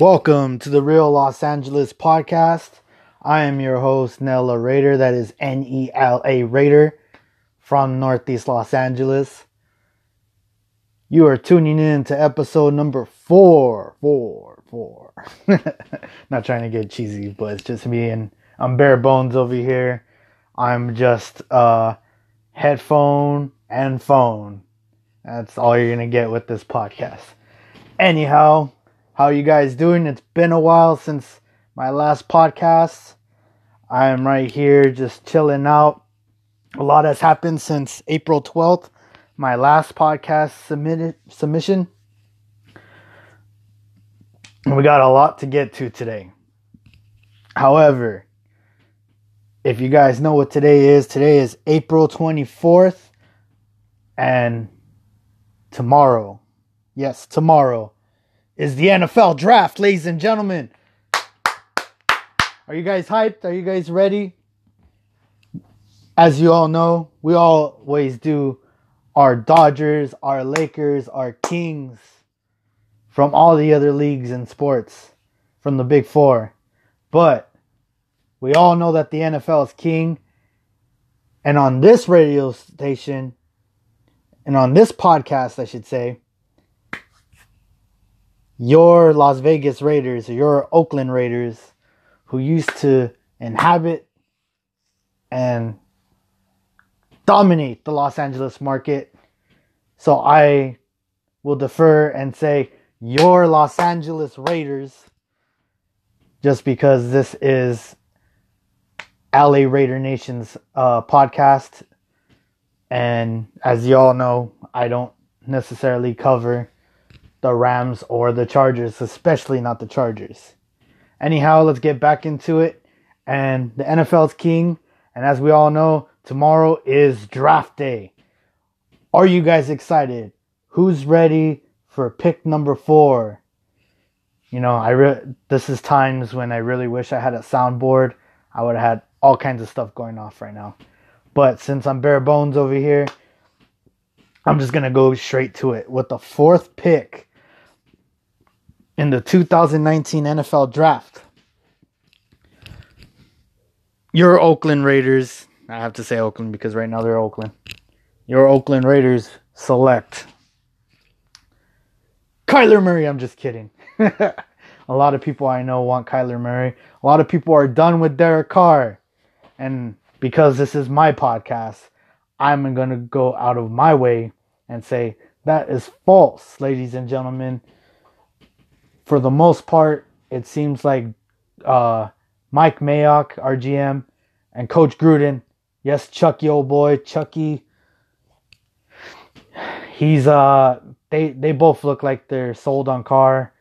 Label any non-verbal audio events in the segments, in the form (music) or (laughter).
Welcome to the Real Los Angeles podcast. I am your host, Nella Raider. That is N E L A Raider from Northeast Los Angeles. You are tuning in to episode number four, four, four. (laughs) Not trying to get cheesy, but it's just me and I'm bare bones over here. I'm just uh, headphone and phone. That's all you're gonna get with this podcast. Anyhow, how you guys doing? It's been a while since my last podcast. I'm right here just chilling out. A lot has happened since April 12th, my last podcast submitted submission. We got a lot to get to today. However, if you guys know what today is, today is April 24th and tomorrow, yes, tomorrow is the NFL draft, ladies and gentlemen. Are you guys hyped? Are you guys ready? As you all know, we always do our Dodgers, our Lakers, our Kings from all the other leagues and sports from the Big Four. But we all know that the NFL is king. And on this radio station, and on this podcast, I should say, your Las Vegas Raiders, or your Oakland Raiders, who used to inhabit and dominate the Los Angeles market. So I will defer and say your Los Angeles Raiders, just because this is LA Raider Nation's uh, podcast. And as you all know, I don't necessarily cover the Rams or the Chargers, especially not the Chargers. Anyhow, let's get back into it. And the NFL's king. And as we all know, tomorrow is draft day. Are you guys excited? Who's ready for pick number four? You know, I re- this is times when I really wish I had a soundboard. I would have had all kinds of stuff going off right now. But since I'm bare bones over here, I'm just gonna go straight to it with the fourth pick in the 2019 NFL Draft. Your Oakland Raiders, I have to say Oakland because right now they're Oakland. Your Oakland Raiders select Kyler Murray. I'm just kidding. (laughs) a lot of people I know want Kyler Murray. A lot of people are done with Derek Carr. And because this is my podcast, I'm going to go out of my way and say that is false, ladies and gentlemen for the most part, it seems like uh, Mike Mayock, our GM, and Coach Gruden, yes, Chucky, old boy, Chucky. He's uh, they they both look like they're sold on Carr,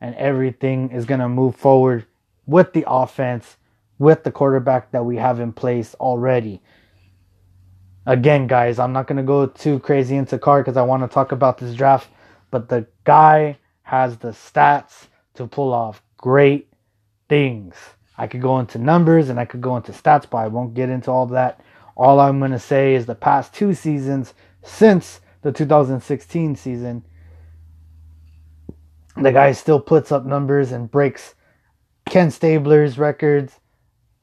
and everything is gonna move forward with the offense, with the quarterback that we have in place already. Again, guys, I'm not gonna go too crazy into Carr because I want to talk about this draft, but the guy has the stats to pull off great things. I could go into numbers and I could go into stats, but I won't get into all that. All I'm going to say is the past two seasons since the 2016 season, the guy still puts up numbers and breaks Ken Stabler's records,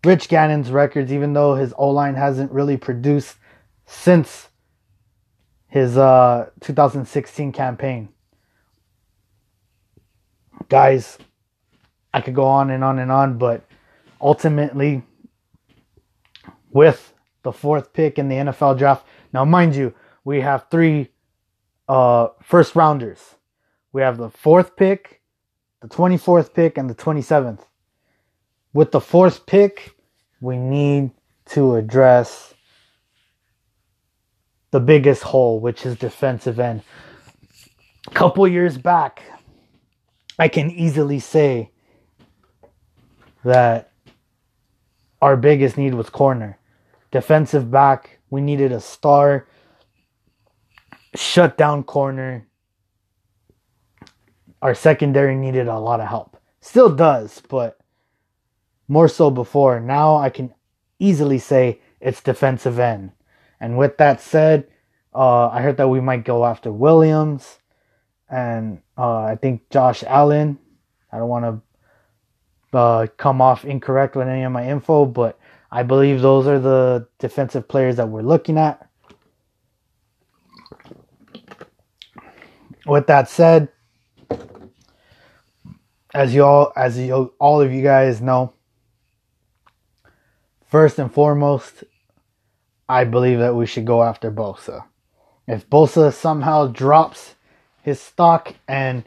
Rich Gannon's records, even though his O line hasn't really produced since his uh, 2016 campaign guys, I could go on and on and on, but ultimately, with the fourth pick in the NFL draft, now mind you, we have three uh, first rounders. We have the fourth pick, the 24th pick, and the 27th. With the fourth pick, we need to address the biggest hole, which is defensive end. A couple years back, I can easily say that our biggest need was corner. Defensive back, we needed a star shutdown corner. Our secondary needed a lot of help. Still does, but more so before. Now I can easily say it's defensive end. And with that said, uh, I heard that we might go after Williams and uh, I think Josh Allen I don't want to uh, come off incorrect with any of my info, but I believe those are the defensive players that we're looking at. With that said, as you all as you all of you guys know, first and foremost, I believe that we should go after Bosa. If Bosa somehow drops his stock and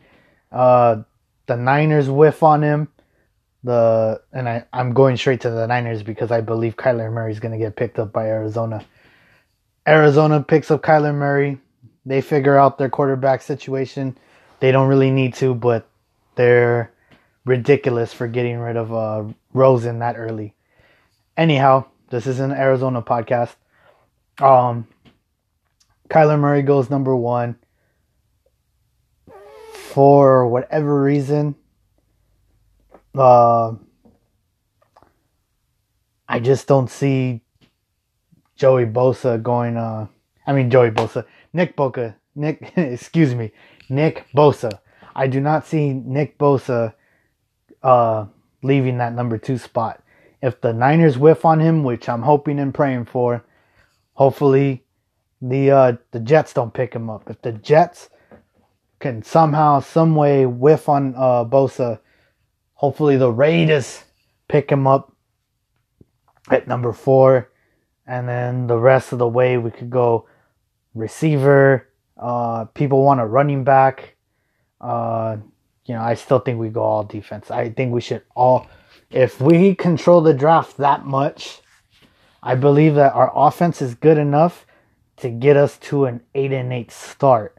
uh, the Niners whiff on him, the and I, I'm going straight to the Niners because I believe Kyler Murray is going to get picked up by Arizona. Arizona picks up Kyler Murray. They figure out their quarterback situation. They don't really need to, but they're ridiculous for getting rid of uh, Rosen that early. Anyhow, this is an Arizona podcast. Um, Kyler Murray goes number one. For whatever reason, uh, I just don't see Joey Bosa going. Uh, I mean Joey Bosa, Nick Bosa, Nick. (laughs) excuse me, Nick Bosa. I do not see Nick Bosa uh, leaving that number two spot. If the Niners whiff on him, which I'm hoping and praying for, hopefully the uh, the Jets don't pick him up. If the Jets can somehow, some way whiff on uh, Bosa, hopefully the Raiders pick him up at number four, and then the rest of the way we could go receiver. Uh, people want a running back. Uh, you know, I still think we go all defense. I think we should all, if we control the draft that much, I believe that our offense is good enough to get us to an 8 and 8 start.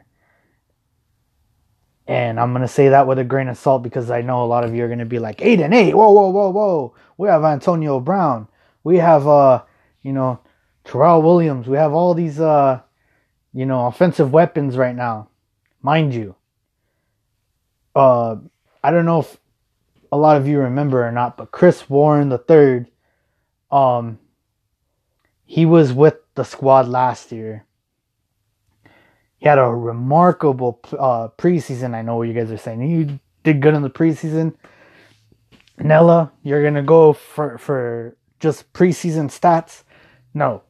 And I'm to say that with a grain of salt because I know a lot of you are to be like, 8 and 8. Whoa, whoa, whoa, whoa. We have Antonio Brown. We have, uh, you know, Tyrell Williams. We have all these, uh, you know, offensive weapons right now. Mind you, uh, I don't know if a lot of you remember or not, but Chris Warren the third, um, he was with the squad last year. He had a remarkable uh, preseason. I know what you guys are saying. You did good in the preseason. Nella, you're gonna go for for just preseason stats? No,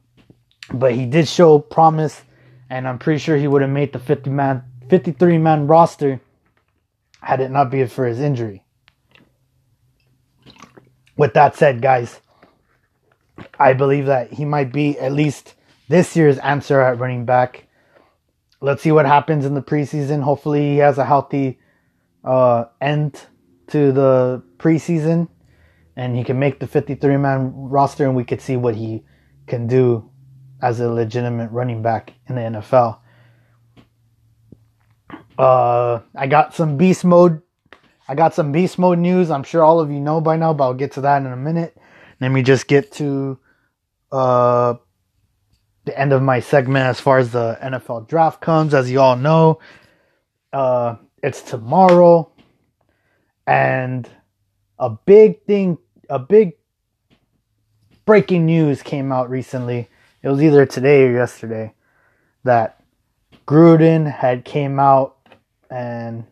but he did show promise, and I'm pretty sure he would have made the 50 man, 53 man roster had it not been for his injury. With that said, guys, I believe that he might be at least this year's answer at running back. Let's see what happens in the preseason. Hopefully, he has a healthy uh, end to the preseason and he can make the 53 man roster and we could see what he can do as a legitimate running back in the NFL. Uh, I got some beast mode. I got some beast mode news. I'm sure all of you know by now, but I'll get to that in a minute. Let me just get to uh, the end of my segment as far as the NFL draft comes. As you all know, uh, it's tomorrow, and a big thing, a big breaking news came out recently. It was either today or yesterday that Gruden had came out and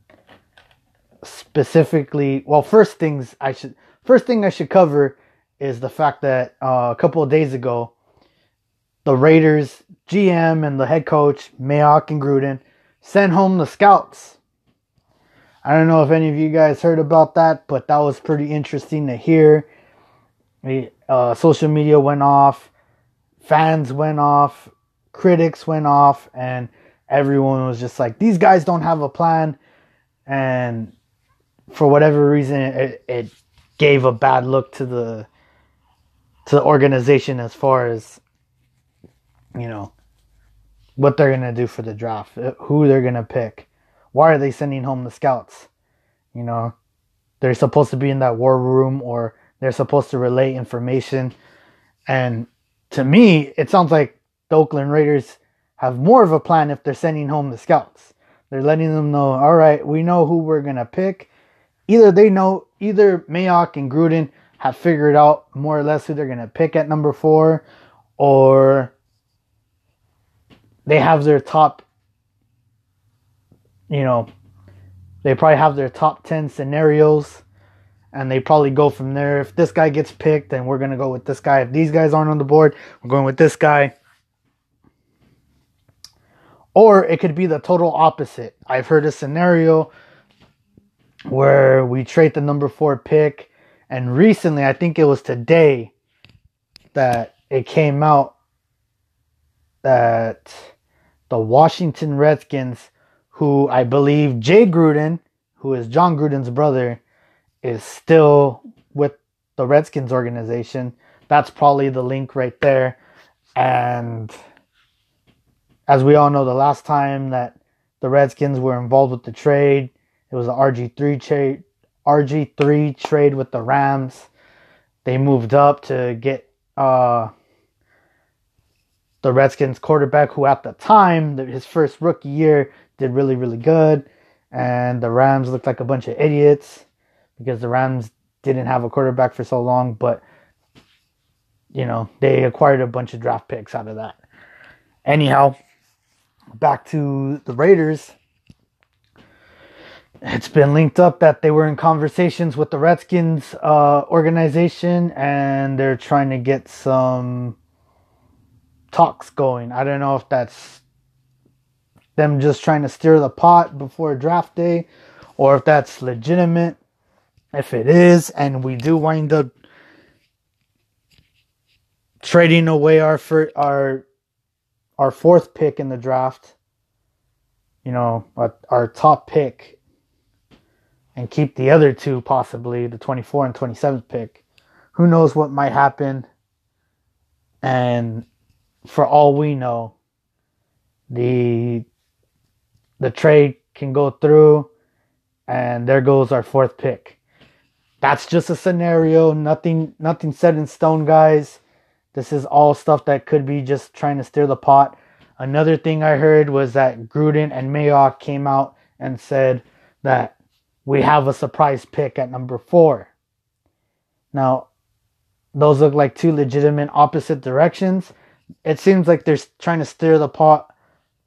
specifically, well, first things I should first thing I should cover is the fact that uh, a couple of days ago, the Raiders GM and the head coach Mayock and Gruden sent home the scouts. I don't know if any of you guys heard about that, but that was pretty interesting to hear. Uh, social media went off, fans went off, critics went off, and everyone was just like, these guys don't have a plan. And for whatever reason, it, it gave a bad look to the to the organization as far as you know what they're gonna do for the draft, uh, who they're gonna pick. Why are they sending home the scouts? You know, they're supposed to be in that war room or they're supposed to relay information. And to me, it sounds like the Oakland Raiders have more of a plan if they're sending home the scouts. They're letting them know, all right, we know who we're gonna pick. Either they know, either Mayock and Gruden have figured out more or less who they're gonna pick at number four, or they have their top, you know, they probably have their top 10 scenarios and they probably go from there. If this guy gets picked, then we're going to go with this guy. If these guys aren't on the board, we're going with this guy. Or it could be the total opposite. I've heard a scenario where we trade the number four pick, and recently, I think it was today, that it came out that the Washington Redskins, who I believe Jay Gruden, who is Jon Gruden's brother, is still with the Redskins organization. That's probably the link right there. And as we all know, the last time that the Redskins were involved with the trade, it was the RG3 trade. RG3 trade with the Rams. They moved up to get uh, the Redskins quarterback, who at the time, his first rookie year, did really, really good. And the Rams looked like a bunch of idiots because the Rams didn't have a quarterback for so long, but you know, they acquired a bunch of draft picks out of that. Anyhow, back to the Raiders. It's been linked up that they were in conversations with the Redskins uh, organization and they're trying to get some talks going. I don't know if that's them just trying to stir the pot before draft day or if that's legitimate. If it is, and we do wind up trading away our for, our our fourth pick in the draft, you know, our top pick, and keep the other two possibly the 24 and 27th pick. Who knows what might happen? And for all we know, the the trade can go through, and there goes our fourth pick that's just a scenario. Nothing nothing set in stone, guys. This is all stuff that could be just trying to stir the pot. Another thing I heard was that Gruden and Mayock came out and said that we have a surprise pick at number four. Now, those look like two legitimate opposite directions. It seems like they're trying to stir the pot,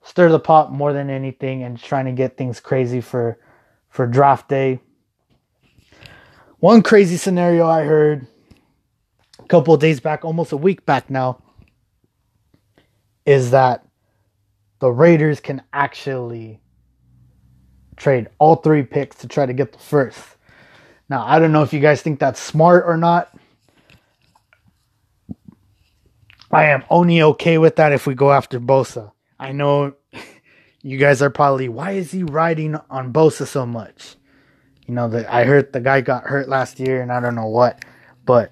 stir the pot more than anything, and trying to get things crazy for for draft day. One crazy scenario I heard a couple days back, almost a week back now, is that the Raiders can actually trade all three picks to try to get the first. Now, I don't know if you guys think that's smart or not. I am only okay with that if we go after Bosa. I know you guys are probably, why is he riding on Bosa so much? You know, that I heard the guy got hurt last year and I don't know what, but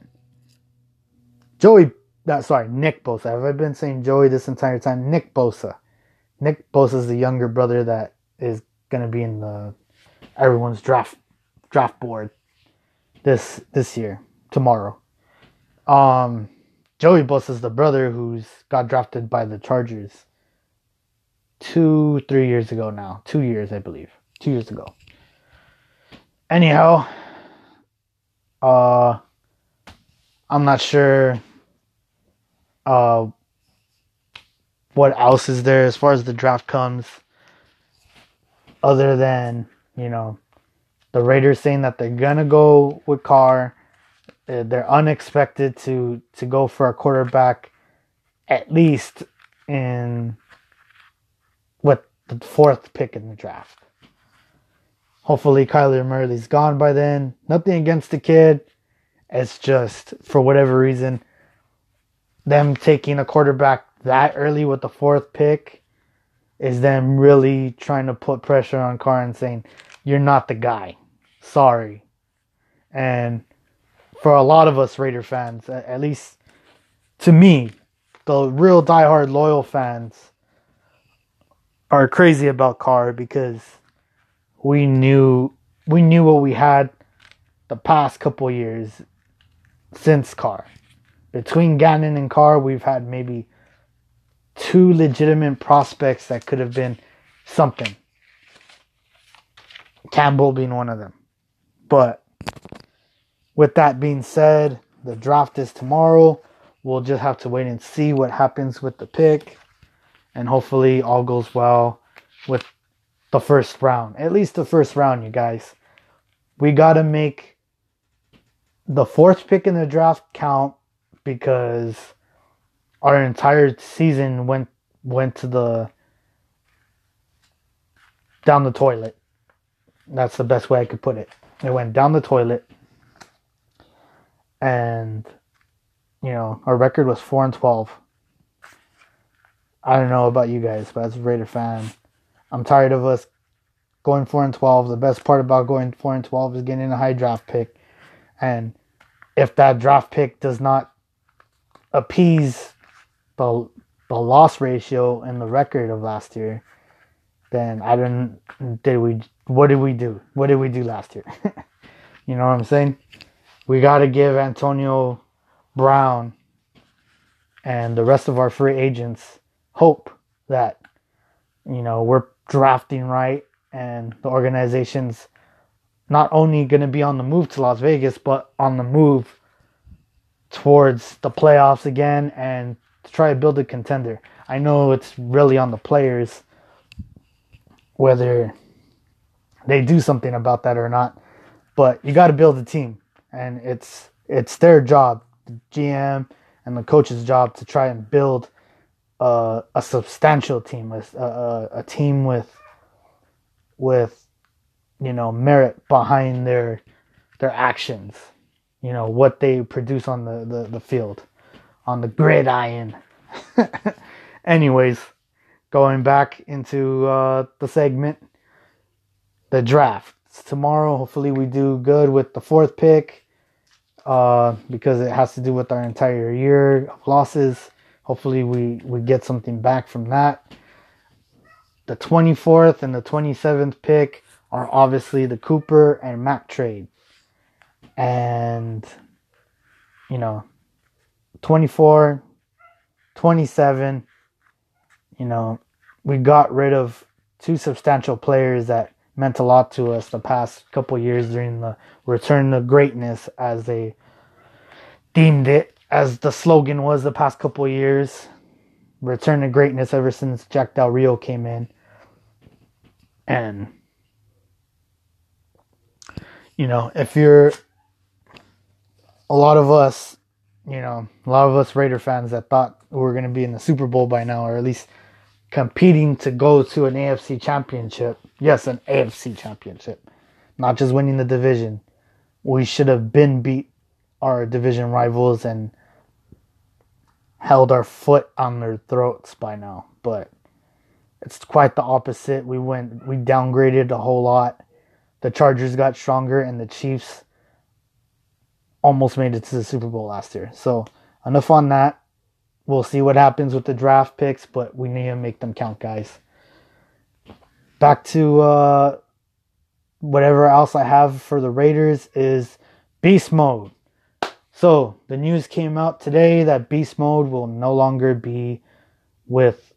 Joey, that sorry, Nick Bosa. Have I been saying Joey this entire time? Nick Bosa. Nick Bosa is the younger brother that is gonna be in the everyone's draft draft board this this year tomorrow. Um, Joey Bosa is the brother who's got drafted by the Chargers two three years ago now, two years I believe, two years ago. Anyhow, uh, I'm not sure uh, what else is there as far as the draft comes, other than you know the Raiders saying that they're gonna go with Carr. Uh, they're unexpected to to go for a quarterback, at least in what the fourth pick in the draft. Hopefully, Kyler Murray's gone by then. Nothing against the kid. It's just, for whatever reason, them taking a quarterback that early with the fourth pick is them really trying to put pressure on Carr and saying, You're not the guy. Sorry. And for a lot of us Raider fans, at least to me, the real diehard loyal fans are crazy about Carr because we knew we knew what we had the past couple years since Carr. Between Gannon and Carr, we've had maybe two legitimate prospects that could have been something. Campbell being one of them. But with that being said, the draft is tomorrow. We'll just have to wait and see what happens with the pick. And hopefully all goes well with the first round. At least the first round, you guys. We got to make the fourth pick in the draft count because our entire season went went to the down the toilet. That's the best way I could put it. It went down the toilet. And you know, our record was 4 and 12. I don't know about you guys, but as a Raider fan, I'm tired of us going 4 and 12. The best part about going 4 and 12 is getting a high draft pick. And if that draft pick does not appease the the loss ratio and the record of last year, then I don't did we what did we do? What did we do last year? (laughs) you know what I'm saying? We got to give Antonio Brown and the rest of our free agents hope that you know we're drafting right and the organization's not only going to be on the move to Las Vegas but on the move towards the playoffs again and to try to build a contender. I know it's really on the players whether they do something about that or not, but you got to build a team and it's it's their job, the GM and the coach's job to try and build a, a substantial team, a, a, a team with with you know merit behind their their actions you know what they produce on the the, the field on the gridiron. (laughs) Anyways going back into uh, the segment the draft. Tomorrow hopefully we do good with the fourth pick uh, because it has to do with our entire year of losses. Hopefully we we get something back from that. The 24th and the 27th pick are obviously the Cooper and Mack trade. And you know 24 27 you know we got rid of two substantial players that meant a lot to us the past couple years during the return to greatness as they deemed it as the slogan was the past couple years. Return to greatness ever since Jack Del Rio came in. And you know if you're a lot of us, you know, a lot of us Raider fans that thought we were going to be in the Super Bowl by now, or at least competing to go to an AFC championship. Yes, an AFC championship, not just winning the division. We should have been beat our division rivals and held our foot on their throats by now. But it's quite the opposite. We went, we downgraded a whole lot. The Chargers got stronger, and the Chiefs almost made it to the Super Bowl last year. So enough on that. We'll see what happens with the draft picks, but we need to make them count, guys. Back to uh, whatever else I have for the Raiders is beast mode. So the news came out today that beast mode will no longer be with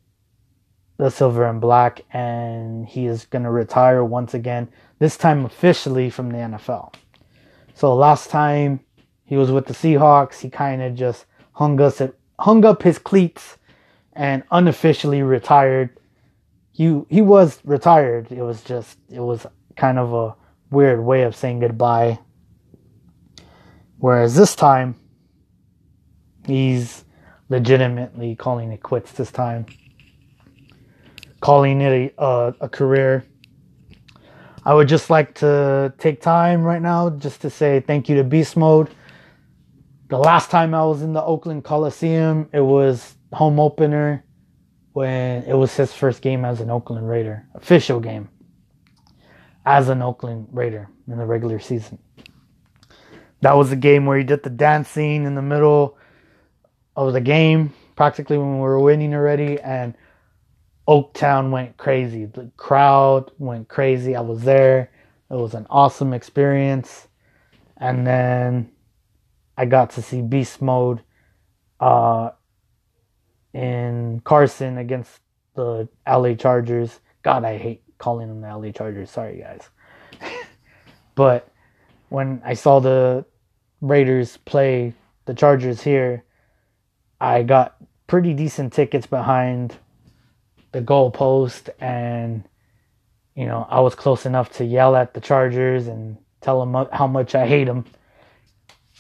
the silver and black, and he is going to retire once again. This time officially from the NFL. So last time he was with the Seahawks. He kind of just hung us at, hung up his cleats and unofficially retired. He he was retired. It was just it was kind of a weird way of saying goodbye. Whereas this time, he's legitimately calling it quits this time, calling it a, a, a career. I would just like to take time right now just to say thank you to Beast Mode the last time I was in the Oakland Coliseum, it was home opener when it was his first game as an Oakland Raider, official game as an Oakland Raider in the regular season. That was the game where he did the dancing in the middle of the game, practically when we were winning already, and Oaktown went crazy. The crowd went crazy. I was there. It was an awesome experience. And then I got to see Beast Mode uh, in Carson against the LA Chargers. God, I hate calling them the LA Chargers. Sorry, guys. (laughs) but when I saw the Raiders play the Chargers here, I got pretty decent tickets behind the goalpost and you know, I was close enough to yell at the Chargers and tell them how much I hate them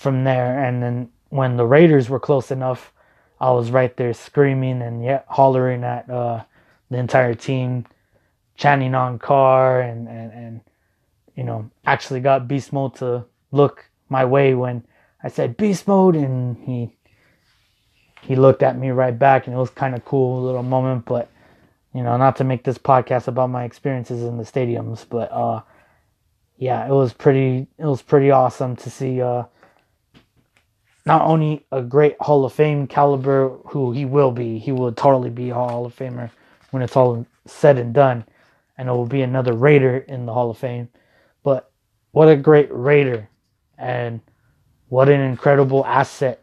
from there. And then when the Raiders were close enough, I was right there screaming and yeah, hollering at uh, the entire team, chanting on Carr and, and, and, you know, actually got Beast Mode to look my way when I said Beast Mode and he he looked at me right back and it was kind of cool little moment but you know not to make this podcast about my experiences in the stadiums but uh yeah it was pretty it was pretty awesome to see uh not only a great Hall of Fame caliber who he will be he will totally be a Hall of Famer when it's all said and done and it will be another Raider in the Hall of Fame but what a great Raider and what an incredible asset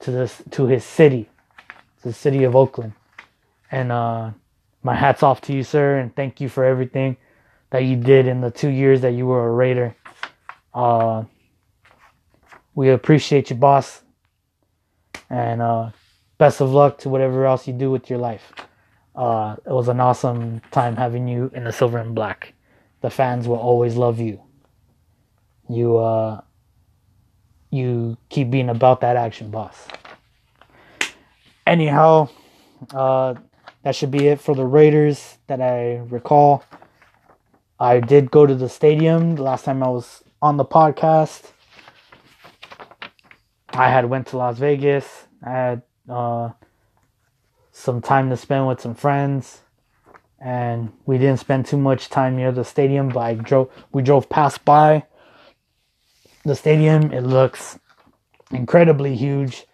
to this to his city, to the city of Oakland. And uh, my hats off to you, sir, and thank you for everything that you did in the two years that you were a Raider. Uh, we appreciate you, boss, and uh, best of luck to whatever else you do with your life. Uh, it was an awesome time having you in the silver and black. The fans will always love you. You uh, you keep being about that action, boss. Anyhow, uh, that should be it for the Raiders that I recall. I did go to the stadium the last time I was on the podcast. I had went to Las Vegas. I had uh, some time to spend with some friends, and we didn't spend too much time near the stadium. But I drove. We drove past by the stadium. It looks incredibly huge.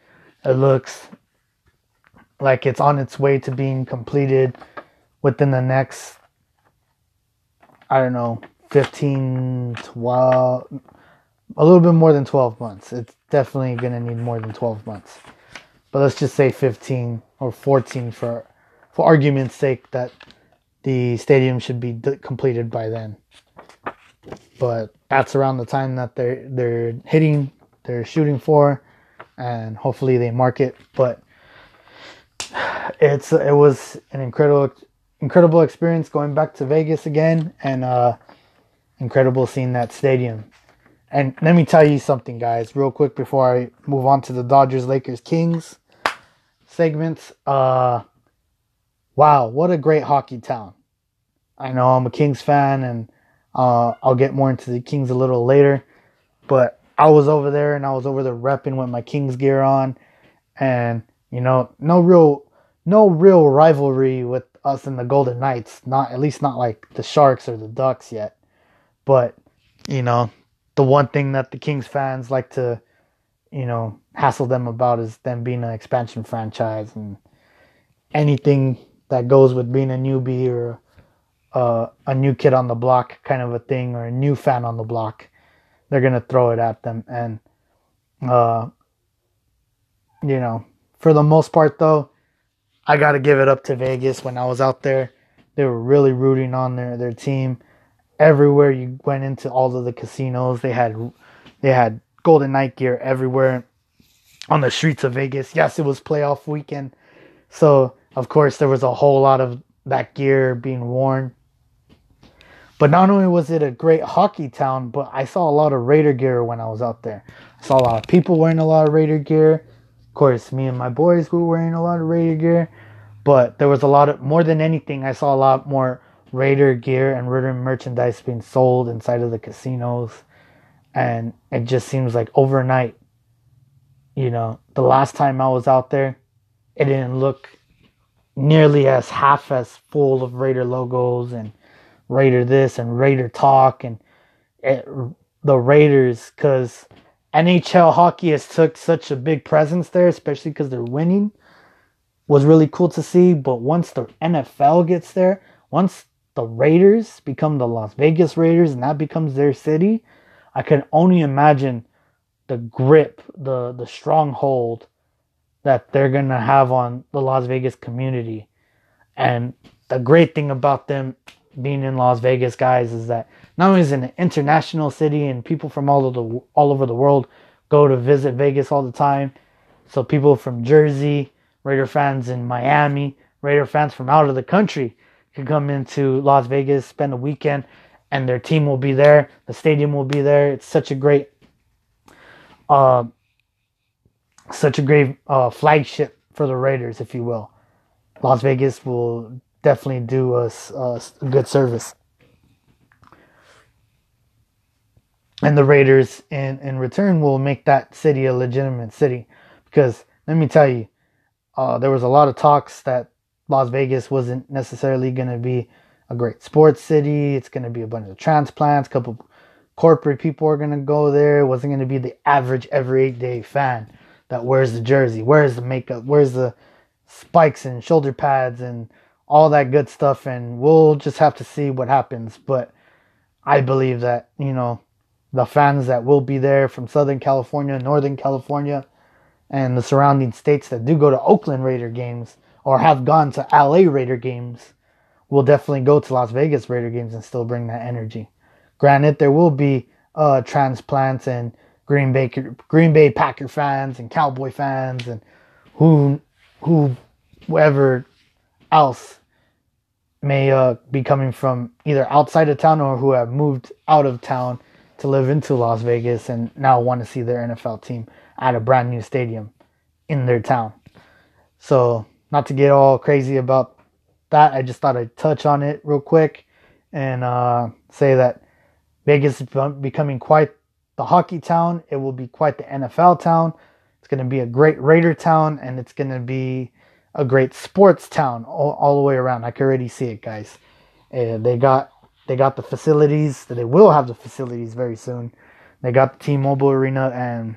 It looks like it's on its way to being completed within the next, I don't know, 15, 12, a little bit more than 12 months. It's definitely going to need more than 12 months. But let's just say 15 or 14 for for argument's sake that the stadium should be d- completed by then. But that's around the time that they're they're hitting, they're shooting for, and hopefully they mark it. But it's it was an incredible incredible experience going back to Vegas again, and uh, incredible seeing that stadium. And let me tell you something, guys, real quick before I move on to the Dodgers, Lakers, Kings segments. Uh, wow, what a great hockey town! I know I'm a Kings fan, and uh, I'll get more into the Kings a little later. But I was over there and I was over there repping with my Kings gear on, and you know, no real, no real rivalry with us and the Golden Knights. Not at least not like the Sharks or the Ducks yet. But you know, the one thing that the Kings fans like to, you know, hassle them about is them being an expansion franchise and anything that goes with being a newbie or uh, a new kid on the block kind of a thing or a new fan on the block, they're gonna throw it at them. And uh, you know, for the most part though, I gotta give it up to Vegas. When I was out there, they were really rooting on their their team. Everywhere you went into all of the casinos, they had they had Golden Knight gear everywhere on the streets of Vegas. Yes, it was playoff weekend, so of course there was a whole lot of that gear being worn. But not only was it a great hockey town, but I saw a lot of Raider gear when I was out there. I saw a lot of people wearing a lot of Raider gear. Of course, me and my boys were wearing a lot of Raider gear. But there was a lot of, more than anything, I saw a lot more Raider gear and Raider merchandise being sold inside of the casinos. And it just seems like overnight, you know, the last time I was out there, it didn't look nearly as half as full of Raider logos and Raider this and Raider talk and it, the Raiders because NHL hockey has took such a big presence there, especially because they're winning, was really cool to see. But once the NFL gets there, once the Raiders become the Las Vegas Raiders and that becomes their city, I can only imagine the grip, the the stronghold that they're gonna have on the Las Vegas community. And the great thing about them being in Las Vegas, guys, is that not only is it an international city and people from all of the all over the world go to visit Vegas all the time. So people from Jersey, Raider fans in Miami, Raider fans from out of the country could come into Las Vegas, spend a weekend, and their team will be there. The stadium will be there. It's such a great, uh, such a great uh, flagship for the Raiders, if you will. Las Vegas will definitely do us a, a good service. And the Raiders, in, in return, will make that city a legitimate city. Because let me tell you, uh, there was a lot of talks that Las Vegas wasn't necessarily going to be a great sports city. It's going to be a bunch of transplants, a couple corporate people are going to go there. It wasn't going to be the average everyday fan that wears the jersey, wears the makeup, wears the spikes and shoulder pads and all that good stuff. And we'll just have to see what happens. But I believe that, you know, the fans that will be there from Southern California, Northern California, and the surrounding states that do go to Oakland Raider games or have gone to LA Raider games will definitely go to Las Vegas Raider games and still bring that energy. Granted, there will be uh, transplants and Green Bay Green Bay Packer fans and Cowboy fans and who who whoever else may uh, be coming from either outside of town or who have moved out of town to live into Las Vegas and now want to see their NFL team at a brand new stadium in their town. So, not to get all crazy about that, I just thought I'd touch on it real quick and uh, say that Vegas is becoming quite the hockey town. It will be quite the NFL town. It's going to be a great Raider town and it's going to be a great sports town all, all the way around. I can already see it, guys. Uh, they got they got the facilities. They will have the facilities very soon. They got the T-Mobile Arena and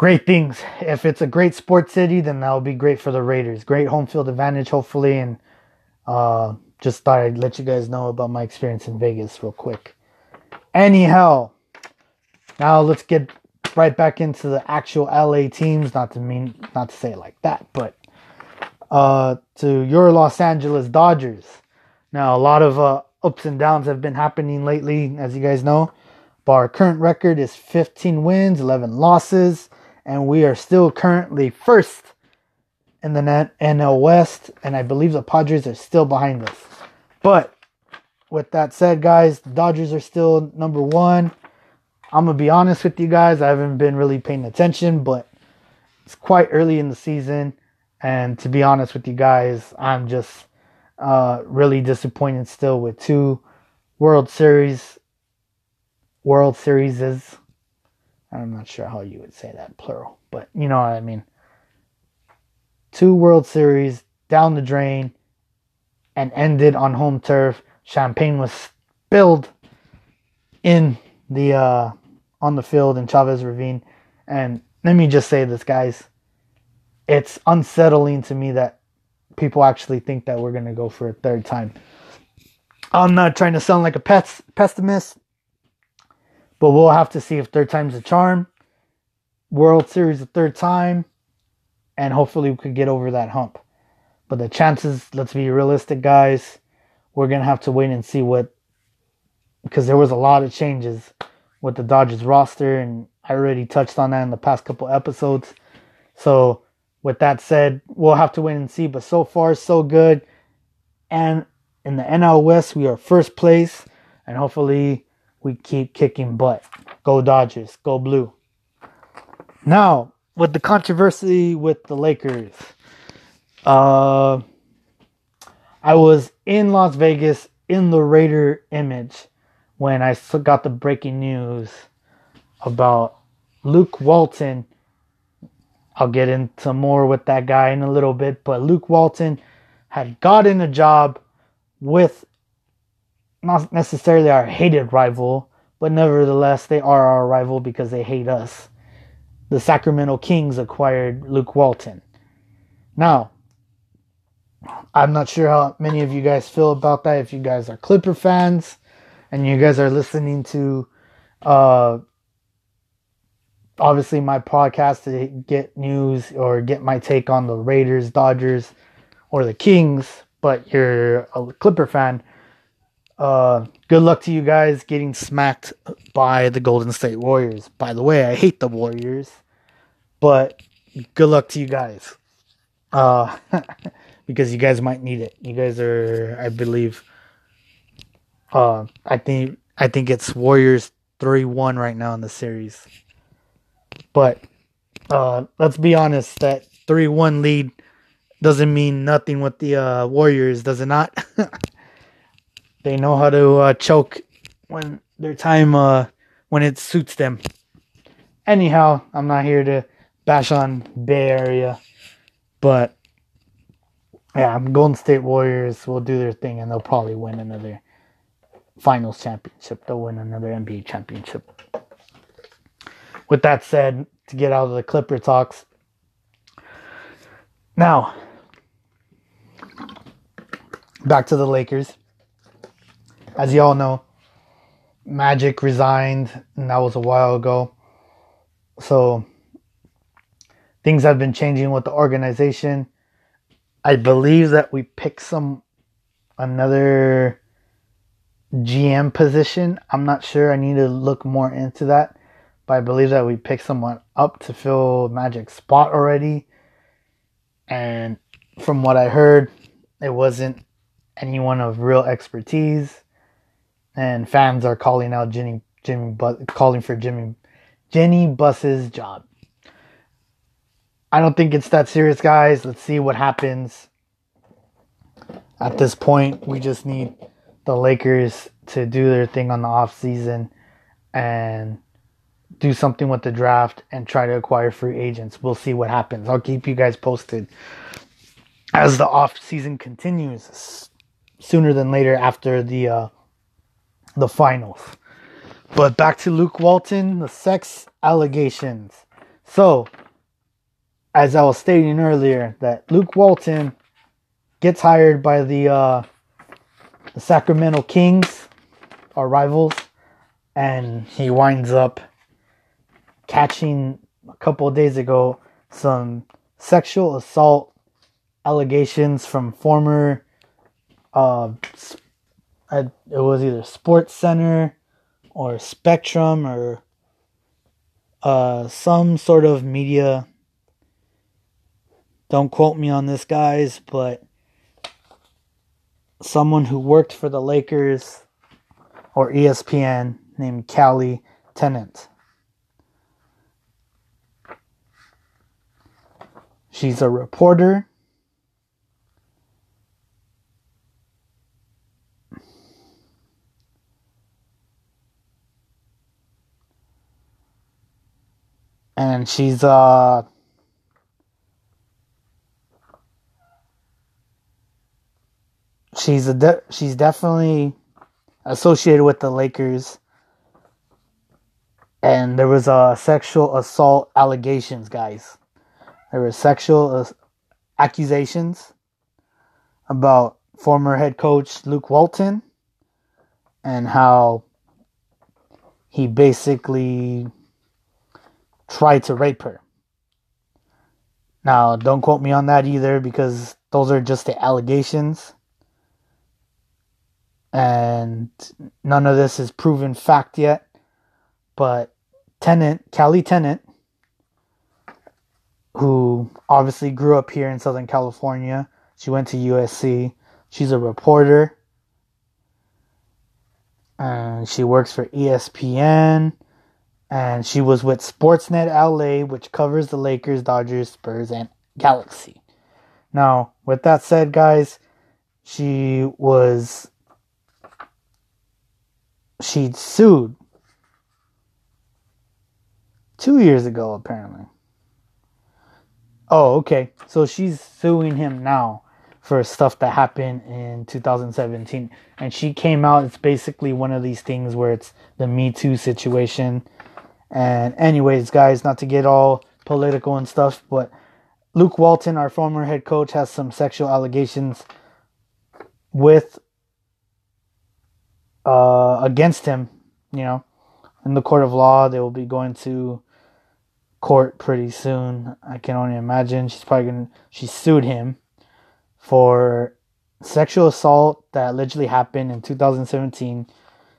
great things. If it's a great sports city, then that will be great for the Raiders. Great home field advantage, hopefully. And uh, just thought I'd let you guys know about my experience in Vegas real quick. Anyhow, now let's get right back into the actual LA teams. Not to mean, not to say it like that, but uh, to your Los Angeles Dodgers. Now, a lot of uh, ups and downs have been happening lately, as you guys know. But our current record is 15 wins, 11 losses, and we are still currently first in the NL West, and I believe the Padres are still behind us. But with that said, guys, the Dodgers are still number one. I'm gonna be honest with you guys, I haven't been really paying attention, but it's quite early in the season, and to be honest with you guys, I'm just uh, really disappointed still with two World Series. World Series is. I'm not sure how you would say that plural, but you know what I mean. Two World Series down the drain and ended on home turf. Champagne was spilled in the uh, on the field in Chavez Ravine, and let me just say this, guys. It's unsettling to me that people actually think that we're going to go for a third time. I'm not trying to sound like a pes- pessimist, but we'll have to see if third time's a charm. World Series a third time, and hopefully we could get over that hump. But the chances, let's be realistic, guys, we're to have to wait and see what, because there was a lot of changes with the Dodgers roster, and I already touched on that in the past couple episodes. So with that said, we'll have to wait and see. But so far, so good. And in the NL West, we are first place. And hopefully, we keep kicking butt. Go Dodgers. Go Blue. Now, with the controversy with the Lakers, uh, I was in Las Vegas in the Raider image when I got the breaking news about Luke Walton I'll get into more with that guy in a little bit, but Luke Walton had gotten a job with not necessarily our hated rival, but nevertheless, they are our rival because they hate us. The Sacramento Kings acquired Luke Walton. Now, I'm not sure how many of you guys feel about that. If you guys are Clipper fans and you guys are listening to uh, obviously my podcast to get news or get my take on the Raiders, Dodgers, or the Kings, but you're a Clipper fan. Uh, good luck to you guys getting smacked by the Golden State Warriors. By the way, I hate the Warriors, but good luck to you guys. Uh, (laughs) because you guys might need it. You guys are, I believe, uh, I think I think it's Warriors three one right now in the series. But uh, let's be honest, that three one lead doesn't mean nothing with the uh, Warriors, does it not? (laughs) they know how to uh, choke when their time uh, when it suits them. Anyhow, I'm not here to bash on Bay Area, but yeah, Golden State Warriors will do their thing and they'll probably win another finals championship. They'll win another NBA championship. With that said, to get out of the Clipper talks. Now, back to the Lakers. As y'all know, Magic resigned, and that was a while ago. So, things have been changing with the organization. I believe that we picked some another GM position. I'm not sure. I need to look more into that. But I believe that we picked someone up to fill Magic's spot already. And from what I heard, it wasn't anyone of real expertise. And fans are calling out Jimmy Jimmy but calling for Jimmy Jeanie Buss's job. I don't think it's that serious, guys. Let's see what happens. At this point, we just need the Lakers to do their thing on the off season and do something with the draft and try to acquire free agents. We'll see what happens. I'll keep you guys posted as the off season continues sooner than later after the uh, the finals. But back to Luke Walton, the sex allegations. So, as I was stating earlier, that Luke Walton gets hired by the uh, the Sacramento Kings, our rivals, and he winds up catching a couple of days ago some sexual assault allegations from former uh, it was either Sports Center or Spectrum or uh, some sort of media. Don't quote me on this, guys, but someone who worked for the Lakers or ESPN named Callie Tennant. She's a reporter and she's uh she's a de- she's definitely associated with the Lakers. And there was a uh, sexual assault allegations guys. There were sexual uh, accusations about former head coach Luke Walton and how he basically tried to rape her. Now, don't quote me on that either because those are just the allegations. And none of this is proven fact yet. But Tennant, Cali Tennant, who obviously grew up here in Southern California, she went to USC. She's a reporter. And she works for ESPN and she was with Sportsnet LA, which covers the Lakers, Dodgers, Sparks, and Galaxy. Now, with that said, guys, she was she sued two years ago, apparently. Oh, okay. So she's suing him now for stuff that happened in 2017. And she came out, it's basically one of these things where it's the Me Too situation and anyways, guys, not to get all political and stuff, but Luke Walton, our former head coach, has some sexual allegations with uh, against him. You know, in the court of law, they will be going to court pretty soon. I can only imagine. She's probably gonna. She sued him for sexual assault that allegedly happened in 2017.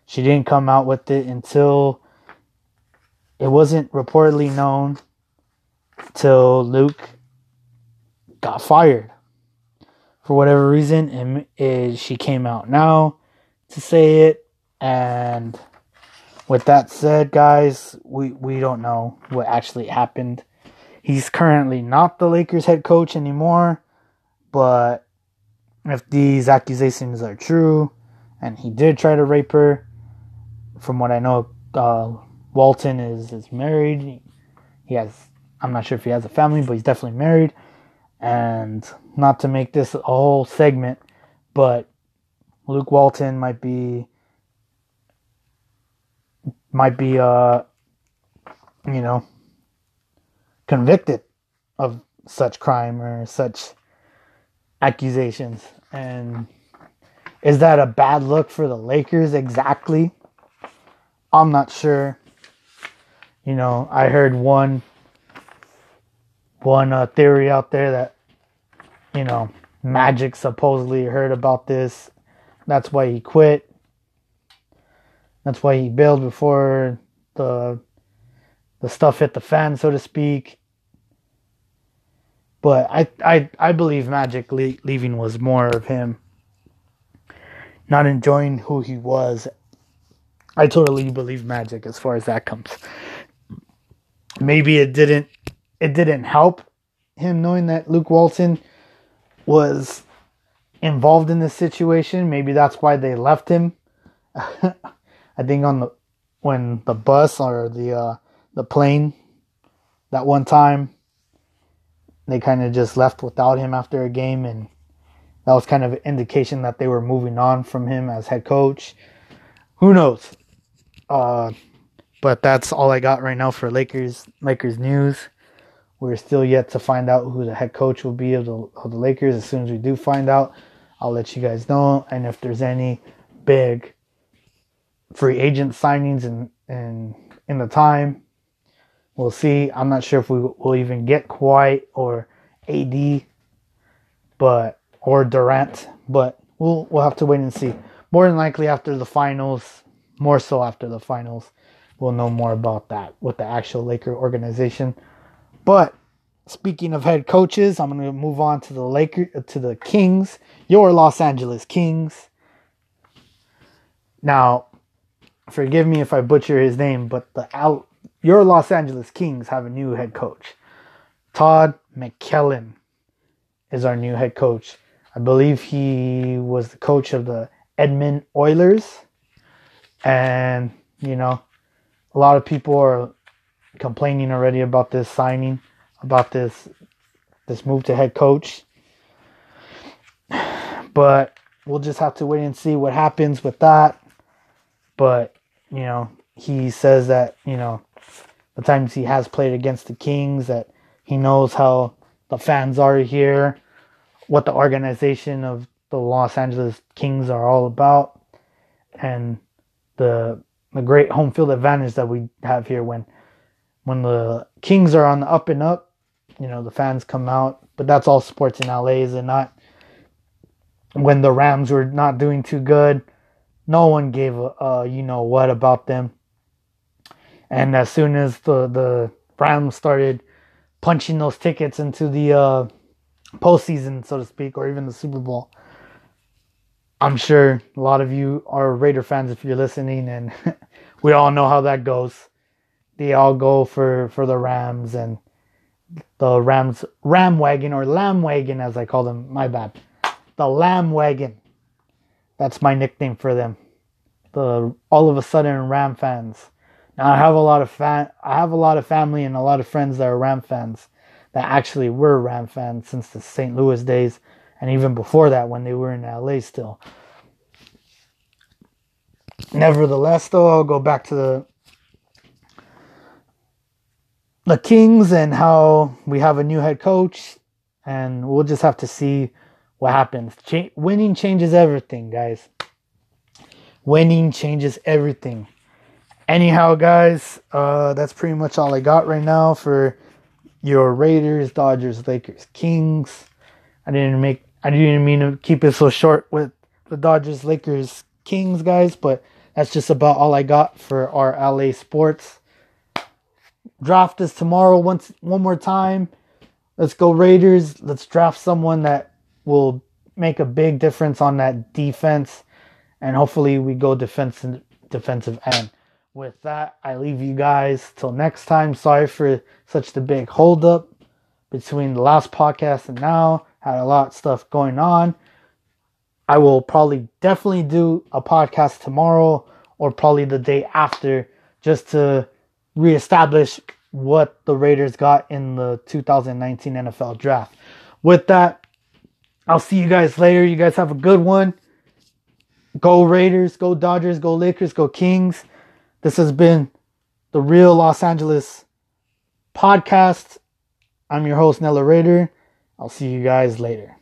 She didn't come out with it until it wasn't reportedly known till Luke got fired for whatever reason, and is she came out now to say it. And with that said, guys, we we don't know what actually happened. He's currently not the Lakers head coach anymore, but if these accusations are true, and he did try to rape her, from what I know, uh, Walton is is married. He has I'm not sure if he has a family, but he's definitely married. And not to make this a whole segment, but Luke Walton might be might be uh you know convicted of such crime or such accusations and is that a bad look for the Lakers exactly? I'm not sure. You know, I heard one one uh, theory out there that you know Magic supposedly heard about this. That's why he quit. That's why he bailed before the the stuff hit the fan, so to speak. But I I I believe Magic le- leaving was more of him not enjoying who he was. I totally believe Magic as far as that comes. Maybe it didn't it didn't help him knowing that Luke Walton was involved in this situation. Maybe that's why they left him. (laughs) I think on the when the bus or the uh, the plane that one time they kind of just left without him after a game and that was kind of an indication that they were moving on from him as head coach. Who knows? Uh, but that's all I got right now for Lakers Lakers news. We're still yet to find out who the head coach will be of the, of the Lakers. As soon as we do find out, I'll let you guys know. And if there's any big free agent signings in, in, in the time, we'll see. I'm not sure if we will even get Kawhi or AD, but or Durant, but we'll we'll have to wait and see. More than likely after the finals, more so after the finals, we'll know more about that with the actual Laker organization. But speaking of head coaches, I'm going to move on to the Laker to the Kings, your Los Angeles Kings. Now, forgive me if I butcher his name, but the Al, your Los Angeles Kings have a new head coach. Todd McLellan is our new head coach. I believe he was the coach of the Edmonton Oilers. And, you know, a lot of people are complaining already about this signing, about this this move to head coach. (sighs) But we'll just have to wait and see what happens with that. But, you know, he says that, you know, the times he has played against the Kings that he knows how the fans are here, what the organization of the Los Angeles Kings are all about and the the great home field advantage that we have here when when the Kings are on the up and up, you know, the fans come out. But that's all sports in LA, is it not? When the Rams were not doing too good, no one gave a, a you know what about them. And as soon as the the Rams started punching those tickets into the uh, postseason, so to speak, or even the Super Bowl, I'm sure a lot of you are Raider fans if you're listening, and (laughs) we all know how that goes they all go for for the Rams and the Rams Ram wagon or Lamb wagon as I call them. My bad. The Lamb wagon. That's my nickname for them. The all of a sudden Ram fans. Now I have a lot of fan I have a lot of family and a lot of friends that are Ram fans that actually were Ram fans since the St. Louis days and even before that when they were in LA still. Nevertheless though I'll go back to the the Kings and how we have a new head coach, and we'll just have to see what happens. Ch- winning changes everything, guys. Winning changes everything. Anyhow, guys, uh, that's pretty much all I got right now for your Raiders, Dodgers, Lakers, Kings. I didn't make. I didn't mean to keep it so short with the Dodgers, Lakers, Kings, guys, but that's just about all I got for our LA sports draft this tomorrow once one more time. Let's go Raiders. Let's draft someone that will make a big difference on that defense, and hopefully we go defensive defensive end. With that, I leave you guys till next time. Sorry for such the big holdup between the last podcast and now. Had a lot of stuff going on. I will probably definitely do a podcast tomorrow or probably the day after just to reestablish what the Raiders got in the 2019 NFL draft. With that, I'll see you guys later. You guys have a good one. Go Raiders, go Dodgers, go Lakers, go Kings. This has been the Real Los Angeles podcast. I'm your host, Nella Raider. I'll see you guys later.